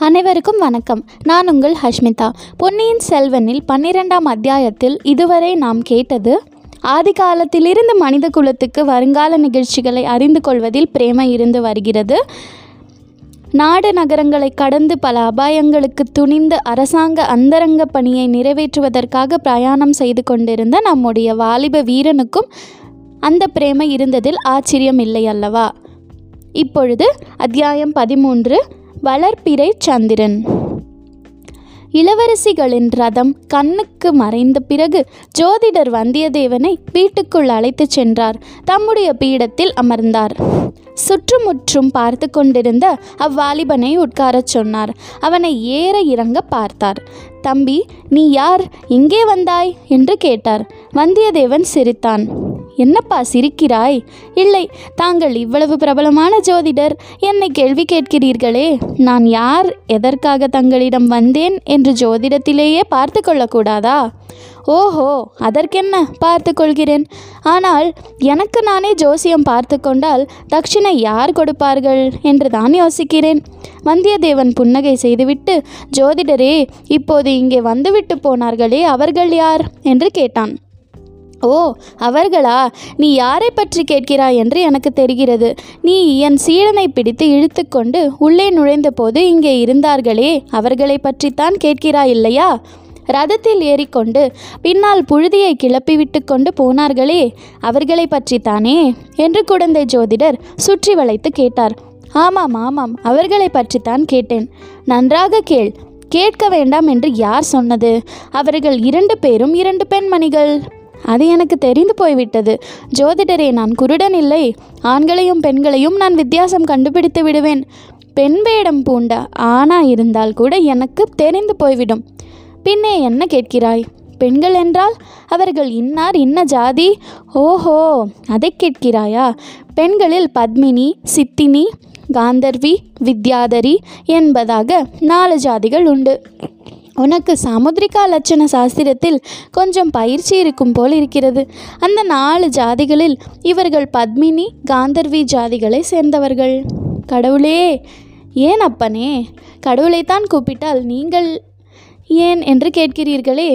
அனைவருக்கும் வணக்கம். நான் உங்கள் ஹஷ்மிதா. பொன்னியின் செல்வனில் பன்னிரெண்டாம் அத்தியாயத்தில் இதுவரை நாம் கேட்டது ஆதி காலத்திலிருந்து மனித குலத்துக்கு வருங்கால நிகழ்ச்சிகளை அறிந்து கொள்வதில் பிரேமை இருந்து வருகிறது. நாடு நகரங்களை கடந்து பல அபாயங்களுக்கு துணிந்து அரசாங்க அந்தரங்க பணியை நிறைவேற்றுவதற்காக பிரயாணம் செய்து கொண்டிருந்த நம்முடைய வாலிப வீரனுக்கும் அந்த பிரேமை இருந்ததில் ஆச்சரியம் இல்லை அல்லவா இப்பொழுது அத்தியாயம் பதிமூன்று வளர்ப்பிறை சந்திரன். இளவரசிகளின் ரதம் கண்ணுக்கு மறைந்த பிறகு ஜோதிடர் வந்தியத்தேவனை வீட்டுக்குள் அழைத்துச் சென்றார். தம்முடைய பீடத்தில் அமர்ந்தார். சுற்றுமுற்றும் பார்த்து கொண்டிருந்த அவ்வாலிபனை உட்காரச் சொன்னார். அவனை ஏற இறங்க பார்த்தார். தம்பி நீ யார்? எங்கே வந்தாய்? என்று கேட்டார். வந்தியத்தேவன் சிரித்தான். என்னப்பா சிரிக்கிறாய்? இல்லை தாங்கள் இவ்வளவு பிரபலமான ஜோதிடர் என்னை கேள்வி கேட்கிறீர்களே. நான் யார் எதற்காக தங்களிடம் வந்தேன் என்று ஜோதிடத்திலேயே பார்த்து கொள்ளக்கூடாதா? ஓஹோ அதற்கென்ன பார்த்து கொள்கிறேன். ஆனால் எனக்கு நானே ஜோசியம் பார்த்து கொண்டால் தட்சிணை யார் கொடுப்பார்கள் என்று தான் யோசிக்கிறேன். வந்தியத்தேவன் புன்னகை செய்துவிட்டு ஜோதிடரே இப்போது இங்கே வந்துவிட்டு போனார்களே அவர்கள் யார்? என்று கேட்டான். ஓ அவர்களா? நீ யாரை பற்றி கேட்கிறாய் என்று எனக்கு தெரிகிறது. நீ என் சீடனை பிடித்து இழுத்துக்கொண்டு உள்ளே நுழைந்தபோது இங்கே இருந்தார்களே அவர்களை பற்றித்தான் கேட்கிறாய் இல்லையா? ரதத்தில் ஏறிக்கொண்டு பின்னால் புழுதியை கிளப்பி விட்டு கொண்டு போனார்களே அவர்களை பற்றித்தானே? என்று குழந்தை ஜோதிடர் சுற்றி வளைத்து கேட்டார். ஆமாம் ஆமாம் அவர்களை பற்றித்தான் கேட்டேன். நன்றாக கேள் கேட்க வேண்டாம் என்று யார் சொன்னது? அவர்கள் இரண்டு பேரும் இரண்டு பெண்மணிகள். அது எனக்கு தெரிந்து போய்விட்டது. ஜோதிடரே நான் குருடன் இல்லை. ஆண்களையும் பெண்களையும் நான் வித்தியாசம் கண்டுபிடித்து விடுவேன். பெண் வேடம் பூண்ட ஆணா இருந்தால் கூட எனக்கு தெரிந்து போய்விடும். பின்னே என்ன கேட்கிறாய்? பெண்கள் என்றால் அவர்கள் இன்னார் இன்ன ஜாதி? ஓஹோ அதை கேட்கிறாயா? பெண்களில் பத்மினி சித்தினி காந்தர்வி வித்யாதரி என்பதாக நாலு ஜாதிகள் உண்டு. உனக்கு சாமுத்ரிகா லட்சண சாஸ்திரத்தில் கொஞ்சம் பயிற்சி இருக்கும் போல் இருக்கிறது. அந்த நாலு ஜாதிகளில் இவர்கள் பத்மினி காந்தர்வி ஜாதிகளை சேர்ந்தவர்கள். கடவுளே ஏன் அப்பனே? கடவுளைத்தான் கூப்பிட்டால் நீங்கள் ஏன் என்று கேட்கிறீர்களே?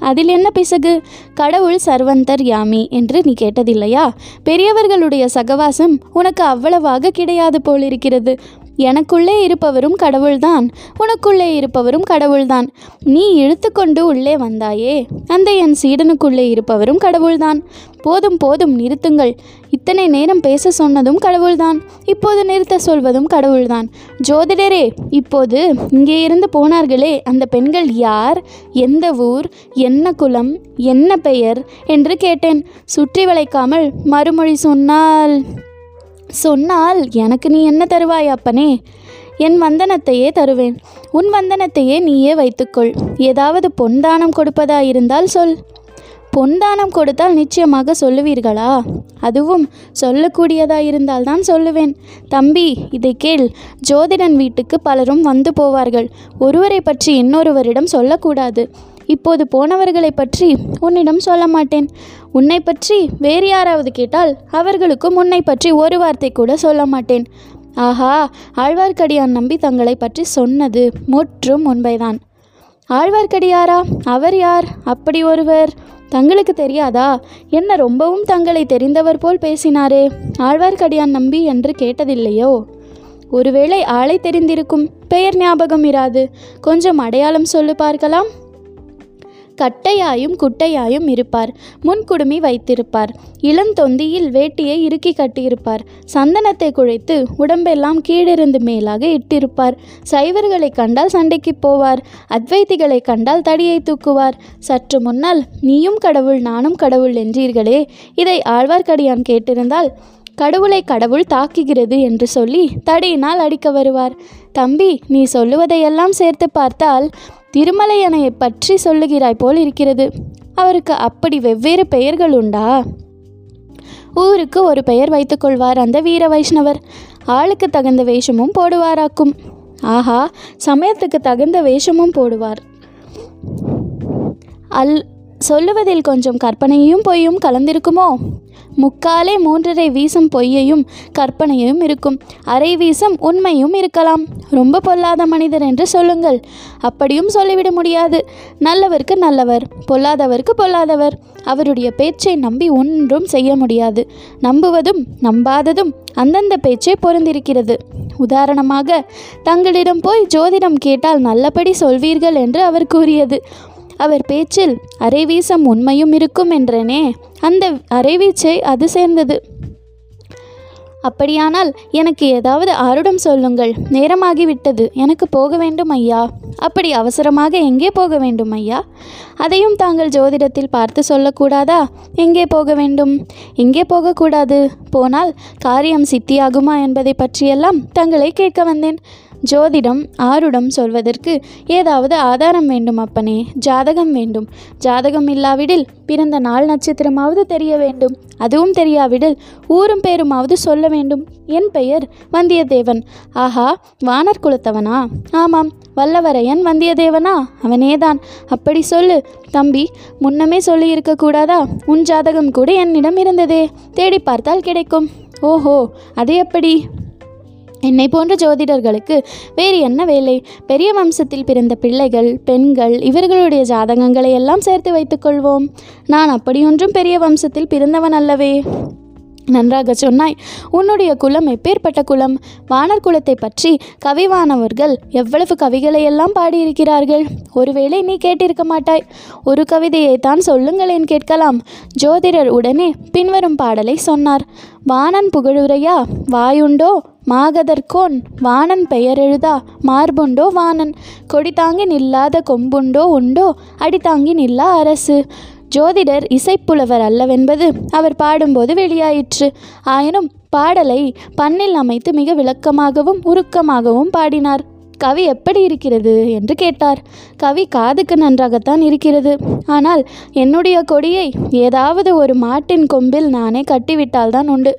அதில் என்ன பிசகு? கடவுள் சர்வந்தர் யாமி என்று நீ கேட்டதில்லையா? பெரியவர்களுடைய சகவாசம் உனக்கு அவ்வளவாக கிடையாது போலிருக்கிறது எனக்குள்ளே இருப்பவரும் கடவுள்தான். உனக்குள்ளே இருப்பவரும் கடவுள்தான். நீ இழுத்துக்கொண்டு உள்ளே வந்தாயே. அந்த என் சீடனுக்குள்ளே இருப்பவரும் கடவுள்தான். போதும் போதும் நிறுத்துங்கள். இத்தனை நேரம் பேச சொன்னதும் கடவுள்தான். இப்போது நிறுத்த சொல்வதும் கடவுள்தான். ஜோதிடரே இப்போது இங்கே இருந்து போனார்களே அந்த பெண்கள் யார்? எந்த ஊர்? என்ன குலம்? என்ன பெயர்? என்று கேட்டேன். சுற்றி வளைக்காமல் மறுமொழி சொன்னால் சொன்னால் எனக்கு நீ என்ன தருவாய் அப்பனே? என் வந்தனத்தையே தருவேன். உன் வந்தனத்தையே நீயே வைத்துக்கொள். ஏதாவது பொன் தானம் கொடுப்பதாயிருந்தால் சொல். பொன் தானம் கொடுத்தால் நிச்சயமாக சொல்லுவீர்களா? அதுவும் சொல்லக்கூடியதாயிருந்தால் தான் சொல்லுவேன். தம்பி இதை கேள். ஜோதிடன் வீட்டுக்கு பலரும் வந்து போவார்கள். ஒருவரை பற்றி இன்னொருவரிடம் சொல்லக்கூடாது. இப்போது போனவர்களை பற்றி உன்னிடம் சொல்ல மாட்டேன். உன்னை பற்றி வேறு யாராவது கேட்டால் அவர்களுக்கும் உன்னை பற்றி ஒரு வார்த்தை கூட சொல்ல மாட்டேன். ஆஹா ஆழ்வார்க்கடியான் நம்பி தங்களை பற்றி சொன்னது முற்றும் உண்மைதான். ஆழ்வார்க்கடியாரா? அவர் யார்? அப்படி ஒருவர்? தங்களுக்கு தெரியாதா? என்ன ரொம்பவும் தங்களை தெரிந்தவர் போல் பேசினாரே. ஆழ்வார்க்கடியான் நம்பி என்று கேட்டதில்லையோ? ஒருவேளை ஆளை தெரிந்திருக்கும் பெயர் ஞாபகம் இராது. கொஞ்சம் அடையாளம் சொல்லு பார்க்கலாம். கட்டையாயும் குட்டையாயும் இருப்பார். முன்குடுமி வைத்திருப்பார். இளந்தொந்தியில் வேட்டியை இறுக்கி கட்டியிருப்பார். சந்தனத்தை குழைத்து உடம்பெல்லாம் கீழிருந்து மேலாக இட்டிருப்பார். சைவர்களை கண்டால் சண்டைக்கு போவார். அத்வைதிகளை கண்டால் தடியை தூக்குவார். சற்று முன்னால் நீயும் கடவுள் நானும் கடவுள் என்றீர்களே. இதை ஆழ்வார்க்கடியான் கேட்டிருந்தால் கடவுளை கடவுள் தாக்குகிறது என்று சொல்லி தடியினால் அடிக்க வருவார். தம்பி நீ சொல்லுவதையெல்லாம் சேர்த்து பார்த்தால் திருமலையனையை பற்றி சொல்லுகிறாய் போல் இருக்கிறது. அவருக்கு அப்படி வெவ்வேறு பெயர்கள் உண்டா? ஊருக்கு ஒரு பெயர் வைத்துக்கொள்வார் அந்த வீர வைஷ்ணவர். ஆளுக்கு தகுந்த வேஷமும் போடுவாராக்கும். ஆஹா சமயத்துக்கு தகுந்த வேஷமும் போடுவார். அல் சொல்லுவதில் கொஞ்சம் கற்பனையும் பொய்யும் கலந்திருக்குமோ? முக்காலே மூன்றரை வீசம் பொய்யையும் கற்பனையும் இருக்கும். அரை வீசம் உண்மையும் இருக்கலாம். ரொம்ப பொல்லாத மனிதர் என்று சொல்லுங்கள். அப்படியும் சொல்லிவிட முடியாது. நல்லவருக்கு நல்லவர் பொல்லாதவருக்கு பொல்லாதவர். அவருடைய பேச்சை நம்பி ஒன்றும் செய்ய முடியாது. நம்புவதும் நம்பாததும் அந்தந்த பேச்சே பொருந்திருக்கிறது. உதாரணமாக தங்களிடம் போய் ஜோதிடம் கேட்டால் நல்லபடி சொல்வீர்கள் என்று அவர் கூறியது. அவர் பேச்சில் அரைவீசம் உண்மையும் இருக்கும் என்றேனே. அந்த அரைவீச்சை அது சேர்ந்தது. அப்படியானால் எனக்கு ஏதாவது ஆருடம் சொல்லுங்கள். நேரமாகிவிட்டது. எனக்கு போக வேண்டும் ஐயா. அப்படி அவசரமாக எங்கே போக வேண்டும் ஐயா? அதையும் தாங்கள் ஜோதிடத்தில் பார்த்து சொல்லக்கூடாதா? எங்கே போக வேண்டும்? எங்கே போகக்கூடாது? போனால் காரியம் சித்தியாகுமா என்பதை பற்றியெல்லாம் தங்களை கேட்க வந்தேன். ஜோதிடம் ஆருடம் சொல்வதற்கு ஏதாவது ஆதாரம் வேண்டும் அப்பனே ஜாதகம் வேண்டும். ஜாதகம் இல்லாவிடில் பிறந்த நாள் நட்சத்திரமாவது தெரிய வேண்டும். அதுவும் தெரியாவிடில் ஊரும் பேருமாவது சொல்ல வேண்டும். என் பெயர் வந்தியத்தேவன். ஆஹா வானர் குலத்தவனா? ஆமாம் வல்லவரையன் வந்தியத்தேவனா? அவனேதான். அப்படி சொல்லு. தம்பி முன்னமே சொல்லியிருக்க கூடாதா? உன் ஜாதகம் கூட என்னிடம் இருந்ததே. தேடி பார்த்தால் கிடைக்கும். ஓஹோ அது எப்படி? என்னை போன்ற ஜோதிடர்களுக்கு வேறு என்ன வேலை? பெரிய வம்சத்தில் பிறந்த பிள்ளைகள் பெண்கள் இவர்களுடைய ஜாதகங்களை எல்லாம் சேர்த்து வைத்துக்கொள்வோம் நான் அப்படியொன்றும் பெரிய வம்சத்தில் பிறந்தவன் அல்லவே. நன்றாக சொன்னாய். உன்னுடைய குலம் எப்பேற்பட்ட குலம்? வானர் குலத்தை பற்றி கவிவானவர்கள் எவ்வளவு கவிகளை எல்லாம் பாடியிருக்கிறார்கள்? ஒருவேளை நீ கேட்டிருக்க மாட்டாய். ஒரு கவிதையை தான் சொல்லுங்களேன் கேட்கலாம். ஜோதிடர் உடனே பின்வரும் பாடலை சொன்னார். வானன் புகழுரையா? வாயுண்டோ? மாகதற்கோன்? வானன் பெயரெழுதா? மார்புண்டோ வானன் கொடி தாங்கி நில்லாத கொம்புண்டோ உண்டோ? அடி தாங்கி நில்லா அரசு? ஜோதிடர் இசைப்புலவர் அல்லவென்பது அவர் பாடும்போது வெளியாயிற்று. ஆயினும் பாடலை பண்ணில் அமைத்து மிக விளக்கமாகவும் உருக்கமாகவும் பாடினார். கவி எப்படி இருக்கிறது என்று கேட்டார். கவி காதுக்கு நன்றாகத்தான் இருக்கிறது. ஆனால் என்னுடைய கொடியை ஏதாவது ஒரு மாட்டின் கொம்பில் நானே கட்டிவிட்டால்தான் உண்டு.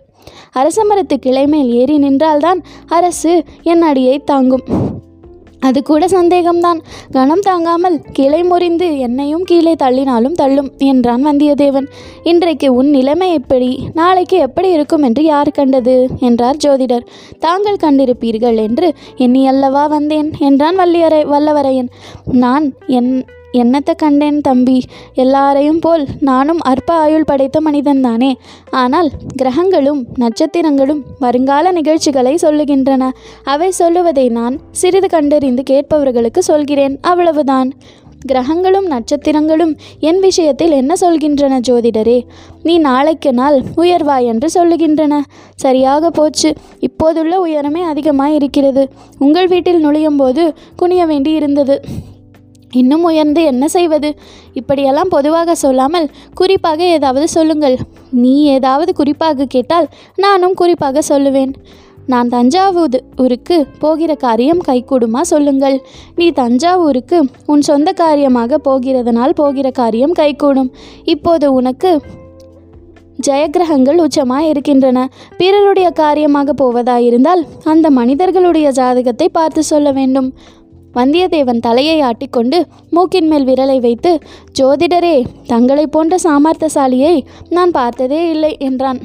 அரசமரத்து கிளைமேல் ஏறி நின்றால்தான் அரசு என் அடியை தாங்கும். அது கூட சந்தேகம்தான். கணம் தாங்காமல் கிளை முறிந்து என்னையும் கீழே தள்ளினாலும் தள்ளும் என்றான் வந்தியத்தேவன். இன்றைக்கு உன் நிலைமை எப்படி? நாளைக்கு எப்படி இருக்கும் என்று யார் கண்டது? என்றார் ஜோதிடர். தாங்கள் கண்டிருப்பீர்கள் என்று எண்ணி அல்லவா வந்தேன் என்றான் வள்ளியரை வல்லவரையன். நான் என் என்னத்தை கண்டேன் தம்பி? எல்லாரையும் போல் நானும் அற்ப ஆயுள் படைத்த மனிதன்தானே ஆனால் கிரகங்களும் நட்சத்திரங்களும் வருங்கால நிகழ்ச்சிகளை சொல்லுகின்றன. அவை சொல்லுவதை நான் சிறிது கண்டறிந்து கேட்பவர்களுக்கு சொல்கிறேன். அவ்வளவுதான். கிரகங்களும் நட்சத்திரங்களும் என் விஷயத்தில் என்ன சொல்கின்றன ஜோதிடரே? நீ நாளைக்கு நாள் உயர்வாய் என்று சொல்லுகின்றன. சரியாக போச்சு. இப்போதுள்ள உயரமே அதிகமாக இருக்கிறது உங்கள் வீட்டில் நுழையும் போது குனிய வேண்டி இருந்தது இன்னும் உயர்ந்து என்ன செய்வது? இப்படியெல்லாம் பொதுவாக சொல்லாமல் குறிப்பாக ஏதாவது சொல்லுங்கள். நீ ஏதாவது குறிப்பாக கேட்டால் நானும் குறிப்பாக சொல்லுவேன். நான் தஞ்சாவூர் ஊருக்கு போகிற காரியம் கைகூடுமா சொல்லுங்கள். நீ தஞ்சாவூருக்கு உன் சொந்த காரியமாக போகிறதனால் போகிற காரியம் கைகூடும். இப்போது உனக்கு ஜெயக்கிரகங்கள் உச்சமாக இருக்கின்றன. பிறருடைய காரியமாக போவதாயிருந்தால் அந்த மனிதர்களுடைய ஜாதகத்தை பார்த்து சொல்ல வேண்டும். வந்தியத்தேவன் தலையை ஆட்டிக்கொண்டு மூக்கின் மேல் விரலை வைத்து ஜோதிடரே தங்களைப் போன்ற சாமர்த்தசாலியை நான் பார்த்ததே இல்லை என்றான்.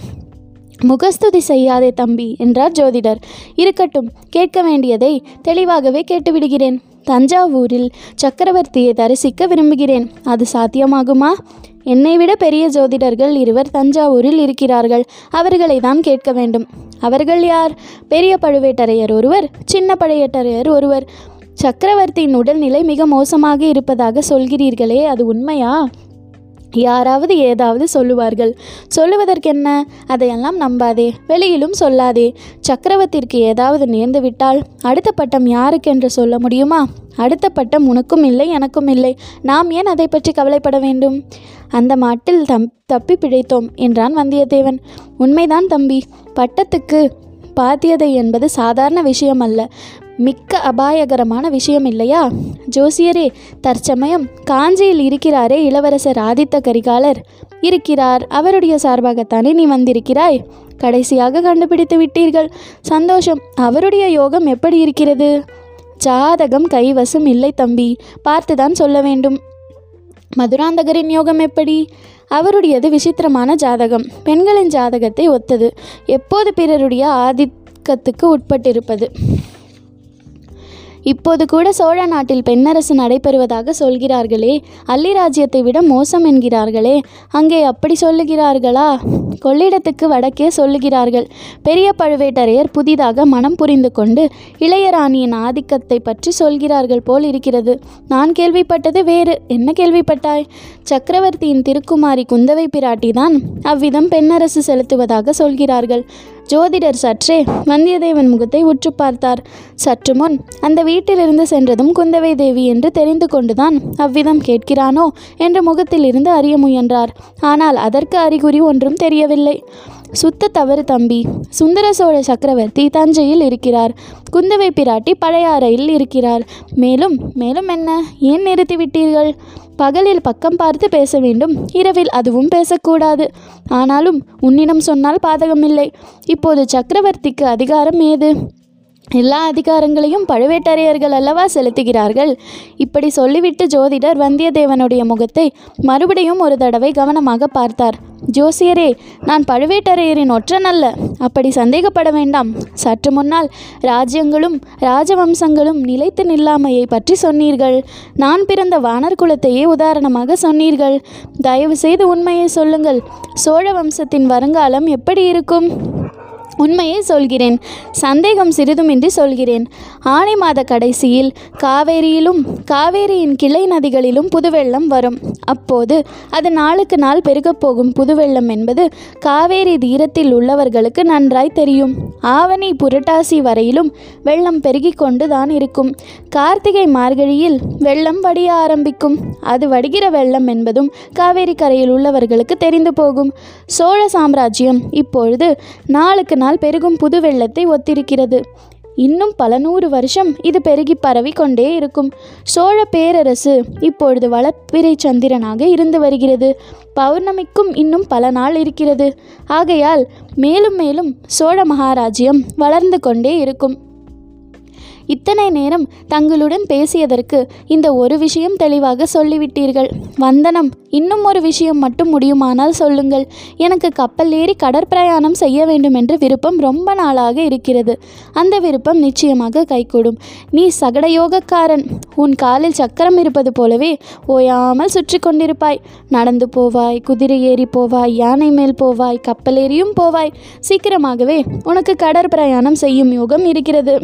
முகஸ்துதி செய்யாதே தம்பி என்றார் ஜோதிடர். இருக்கட்டும் கேட்க வேண்டியதை தெளிவாகவே கேட்டுவிடுகிறேன். தஞ்சாவூரில் சக்கரவர்த்தியை தரிசிக்க விரும்புகிறேன். அது சாத்தியமாகுமா? என்னை விட பெரிய ஜோதிடர்கள் இருவர் தஞ்சாவூரில் இருக்கிறார்கள். அவர்களை தான் கேட்க வேண்டும். அவர்கள் யார்? பெரிய பழுவேட்டரையர் ஒருவர் சின்ன பழையட்டரையர் ஒருவர். சக்கரவர்த்தியின் உடல்நிலை மிக மோசமாக இருப்பதாக சொல்கிறீர்களே அது உண்மையா? யாராவது ஏதாவது சொல்லுவார்கள். சொல்லுவதற்கென்ன? அதையெல்லாம் நம்பாதே வெளியிலும் சொல்லாதே. சக்கரவர்த்திற்கு ஏதாவது நேர்ந்து விட்டால் அடுத்த பட்டம் யாருக்கென்று சொல்ல முடியுமா? அடுத்த பட்டம் உனக்கும் இல்லை எனக்கும் இல்லை. நாம் ஏன் அதை பற்றி கவலைப்பட வேண்டும்? அந்த மாட்டில் தம் தப்பி பிழைத்தோம் என்றான் வந்தியத்தேவன். உண்மைதான் தம்பி பட்டத்துக்கு பாத்தியதை என்பது சாதாரண விஷயம் அல்ல மிக்க அபாயகரமான விஷயம் இல்லையா? ஜோசியரே தற்சமயம் காஞ்சியில் இருக்கிறாரே இளவரசர் ஆதித்த கரிகாலர். இருக்கிறார் அவருடைய சார்பாகத்தானே நீ வந்திருக்கிறாய்? கடைசியாக கண்டுபிடித்து விட்டீர்கள். சந்தோஷம் அவருடைய யோகம் எப்படி இருக்கிறது? ஜாதகம் கைவசம் இல்லை தம்பி பார்த்துதான் சொல்ல வேண்டும். மதுராந்தகரின் யோகம் எப்படி? அவருடையது விசித்திரமான ஜாதகம். பெண்களின் ஜாதகத்தை ஒத்தது. எப்போது பிறருடைய ஆதிக்கத்துக்கு உட்பட்டிருப்பது? இப்போது கூட சோழ நாட்டில் பெண்ணரசு நடைபெறுவதாக சொல்கிறார்களே. அல்லி ராஜ்யத்தை விட மோசம் என்கிறார்களே. அங்கே அப்படி சொல்லுகிறார்களா? கொள்ளிடத்துக்கு வடக்கே சொல்லுகிறார்கள். பெரிய பழுவேட்டரையர் புதிதாக மனம் புரிந்து கொண்டு இளையராணியின் ஆதிக்கத்தை பற்றி சொல்கிறார்கள் போல் இருக்கிறது. நான் கேள்விப்பட்டது வேறு. என்ன கேள்விப்பட்டாய்? சக்கரவர்த்தியின் திருக்குமாரி குந்தவை பிராட்டிதான் அவ்விதம் பெண்ணரசு செலுத்துவதாக சொல்கிறார்கள். ஜோதிடர் சற்றே வந்தியத்தேவன் முகத்தை உற்று பார்த்தார். சற்று முன் அந்த வீட்டிலிருந்து சென்றதும் குந்தவை தேவி என்று தெரிந்து கொண்டுதான் அவ்விதம் கேட்கிறானோ என்று முகத்திலிருந்து அறிய முயன்றார். ஆனால் அதற்கு அறிகுறி ஒன்றும் தெரியவில்லை. சுத்த தவறு தம்பி சுந்தர சோழ சக்கரவர்த்தி தஞ்சையில் இருக்கிறார். குந்தவை பிராட்டி பழையாறையில் இருக்கிறார். மேலும் மேலும் என்ன? ஏன் நிறுத்திவிட்டீர்கள்? பகலில் பக்கம் பார்த்து பேச வேண்டும். இரவில் அதுவும் பேசக்கூடாது. ஆனாலும் உன்னிடம் சொன்னால் பாதகமில்லை. இப்போது சக்கரவர்த்திக்கு அதிகாரம் ஏது? எல்லா அதிகாரங்களையும் பழுவேட்டரையர்கள் அல்லவா செலுத்துகிறார்கள்? இப்படி சொல்லிவிட்டு ஜோதிடர் வந்தியத்தேவனுடைய முகத்தை மறுபடியும் ஒரு தடவை கவனமாக பார்த்தார். ஜோசியரே நான் பழுவேட்டரையரின் ஒற்றன் அல்ல அப்படி சந்தேகப்பட வேண்டாம். சற்று முன்னால் ராஜ்யங்களும் ராஜவம்சங்களும் நிலைத்து நில்லாமையை பற்றி சொன்னீர்கள். நான் பிறந்த வானர் குலத்தையே உதாரணமாக சொன்னீர்கள். தயவு செய்து உண்மையை சொல்லுங்கள். சோழ வம்சத்தின் வருங்காலம் எப்படி இருக்கும்? உண்மையை சொல்கிறேன் சந்தேகம் சிறிதுமின்றி சொல்கிறேன். ஆணி மாத கடைசியில் காவேரியிலும் காவேரியின் கிளை நதிகளிலும் புதுவெள்ளம் வரும். அப்போது அது நாளுக்கு நாள் பெருகப் போகும் புதுவெள்ளம் என்பது காவேரி தீரத்தில் உள்ளவர்களுக்கு நன்றாய் தெரியும். ஆவணி புரட்டாசி வரையிலும் வெள்ளம் பெருகிக் கொண்டு தான் இருக்கும். கார்த்திகை மார்கழியில் வெள்ளம் வடிய ஆரம்பிக்கும். அது வடிகிற வெள்ளம் என்பதும் காவேரி கரையில் உள்ளவர்களுக்கு தெரிந்து போகும். சோழ சாம்ராஜ்யம் இப்பொழுது நாளுக்கு நாள் பெருகும் புது வெள்ளத்தை ஒத்திருக்கிறது. இன்னும் பல நூறு வருஷம் இது பெருகி பரவி கொண்டே இருக்கும். சோழ பேரரசு இப்பொழுது வளப்பிறை சந்திரனாக இருந்து வருகிறது. பௌர்ணமிக்கும் இன்னும் பல நாள் இருக்கிறது. ஆகையால் மேலும் மேலும் சோழ மகாராஜ்யம் வளர்ந்து கொண்டே இருக்கும். இத்தனை நேரம் தங்களுடன் பேசியதற்கு இந்த ஒரு விஷயம் தெளிவாக சொல்லிவிட்டீர்கள். வந்தனம் இன்னும் ஒரு விஷயம் மட்டும் முடியுமானால் சொல்லுங்கள். எனக்கு கப்பல் ஏறி கடற்பிரயாணம் செய்ய வேண்டும் என்ற விருப்பம் ரொம்ப நாளாக இருக்கிறது. அந்த விருப்பம் நிச்சயமாக கைகூடும். நீ சகடயோகக்காரன் உன் காலில் சக்கரம் இருப்பது போலவே ஓயாமல் சுற்றி கொண்டிருப்பாய். நடந்து போவாய் குதிரை ஏறி போவாய் யானை மேல் போவாய் கப்பல் ஏறியும் போவாய். சீக்கிரமாகவே உனக்கு கடற்பிரயாணம் செய்யும் யோகம் இருக்கிறது.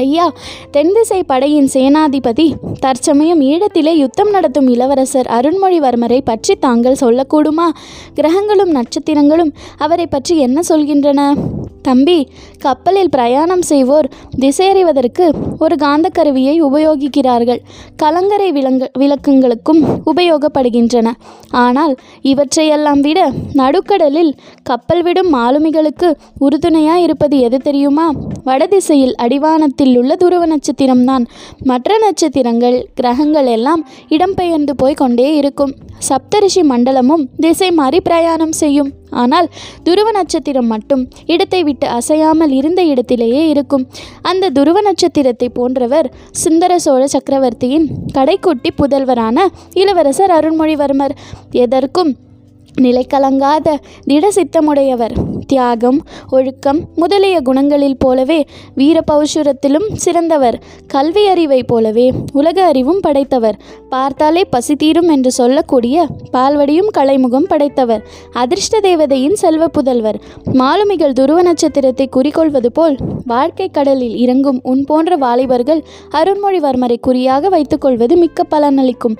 ஐயா தென்திசை படையின் சேனாதிபதி தற்சமயம் ஈழத்திலே யுத்தம் நடத்தும் இளவரசர் அருண்மொழிவர்மரை பற்றி தாங்கள் சொல்லக்கூடுமா? கிரகங்களும் நட்சத்திரங்களும் அவரை பற்றி என்ன சொல்கின்றன? தம்பி கப்பலில் பிரயாணம் செய்வோர் திசையறிவதற்கு ஒரு காந்த கருவியை உபயோகிக்கிறார்கள். கலங்கரை விலங்கு விளக்குங்களுக்கும் உபயோகப்படுகின்றன. ஆனால் இவற்றையெல்லாம் விட நடுக்கடலில் கப்பல் விடும் மாலுமிகளுக்கு உறுதுணையாக இருப்பது எது தெரியுமா? வடதிசையில் அடிவானத்தில் உள்ள துருவ நட்சத்திரம்தான். மற்ற நட்சத்திரங்கள் கிரகங்கள் எல்லாம் இடம்பெயர்ந்து போய் கொண்டே இருக்கும். சப்தரிஷி மண்டலமும் திசை மாறி பிரயாணம் செய்யும். ஆனால் துருவ நட்சத்திரம் மட்டும் இடத்தை விட்டு அசையாமல் இருந்த இடத்திலேயே இருக்கும். அந்த துருவ நட்சத்திரத்தை போன்றவர் சுந்தர சோழ சக்கரவர்த்தியின் கடைக்குட்டி புதல்வரான இளவரசர் அருண்மொழிவர்மர் எதற்கும் நிலைக்கலங்காத திட சித்தமுடையவர் தியாகம் ஒழுக்கம் முதலிய குணங்களில் போலவே வீர பௌஷுரத்திலும் சிறந்தவர். கல்வி அறிவை போலவே உலக அறிவும் படைத்தவர். பார்த்தாலே பசி தீரும் என்று சொல்லக்கூடிய பால்வடியும் கலைமுகம் படைத்தவர். அதிர்ஷ்ட தேவதையின் செல்வ புதல்வர். மாலுமிகள் துருவ நட்சத்திரத்தை குறிக்கொள்வது போல் வாழ்க்கை கடலில் இறங்கும் உன் போன்ற வாலிபர்கள் அருண்மொழிவர்மரை குறியாக வைத்துக்கொள்வது மிக்க பலனளிக்கும்.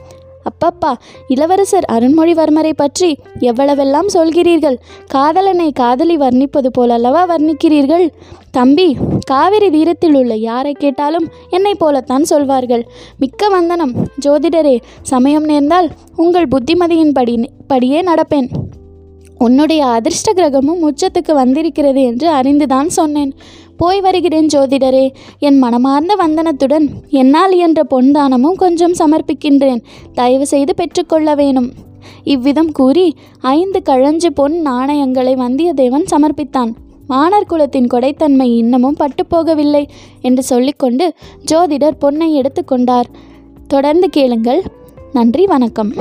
அப்பப்பா இளவரசர் அருண்மொழிவர்மரை பற்றி எவ்வளவெல்லாம் சொல்கிறீர்கள்? காதலனை காதலி வர்ணிப்பது போலல்லவா வர்ணிக்கிறீர்கள்? தம்பி காவிரி தீரத்தில் உள்ள யாரை கேட்டாலும் என்னை போலத்தான் சொல்வார்கள். மிக்க வந்தனம். ஜோதிடரே சமயம் நேர்ந்தால் உங்கள் புத்திமதியின் படி படியே நடப்பேன். உன்னுடைய அதிர்ஷ்ட கிரகமும் உச்சத்துக்கு வந்திருக்கிறது என்று அறிந்துதான் சொன்னேன். போய் வருகிறேன் ஜோதிடரே. என் மனமார்ந்த வந்தனத்துடன் என்னால் இயன்ற பொன் தானமும் கொஞ்சம் சமர்ப்பிக்கின்றேன். தயவு செய்து பெற்றுக்கொள்ள வேணும். இவ்விதம் கூறி ஐந்து கழஞ்சு பொன் நாணயங்களை வந்தியத்தேவன் சமர்ப்பித்தான். வானர் குலத்தின் கொடைத்தன்மை இன்னமும் பட்டுப்போகவில்லை என்று சொல்லிக்கொண்டு ஜோதிடர் பொன்னை எடுத்துக்கொண்டார் தொடர்ந்து கேளுங்கள். நன்றி வணக்கம்.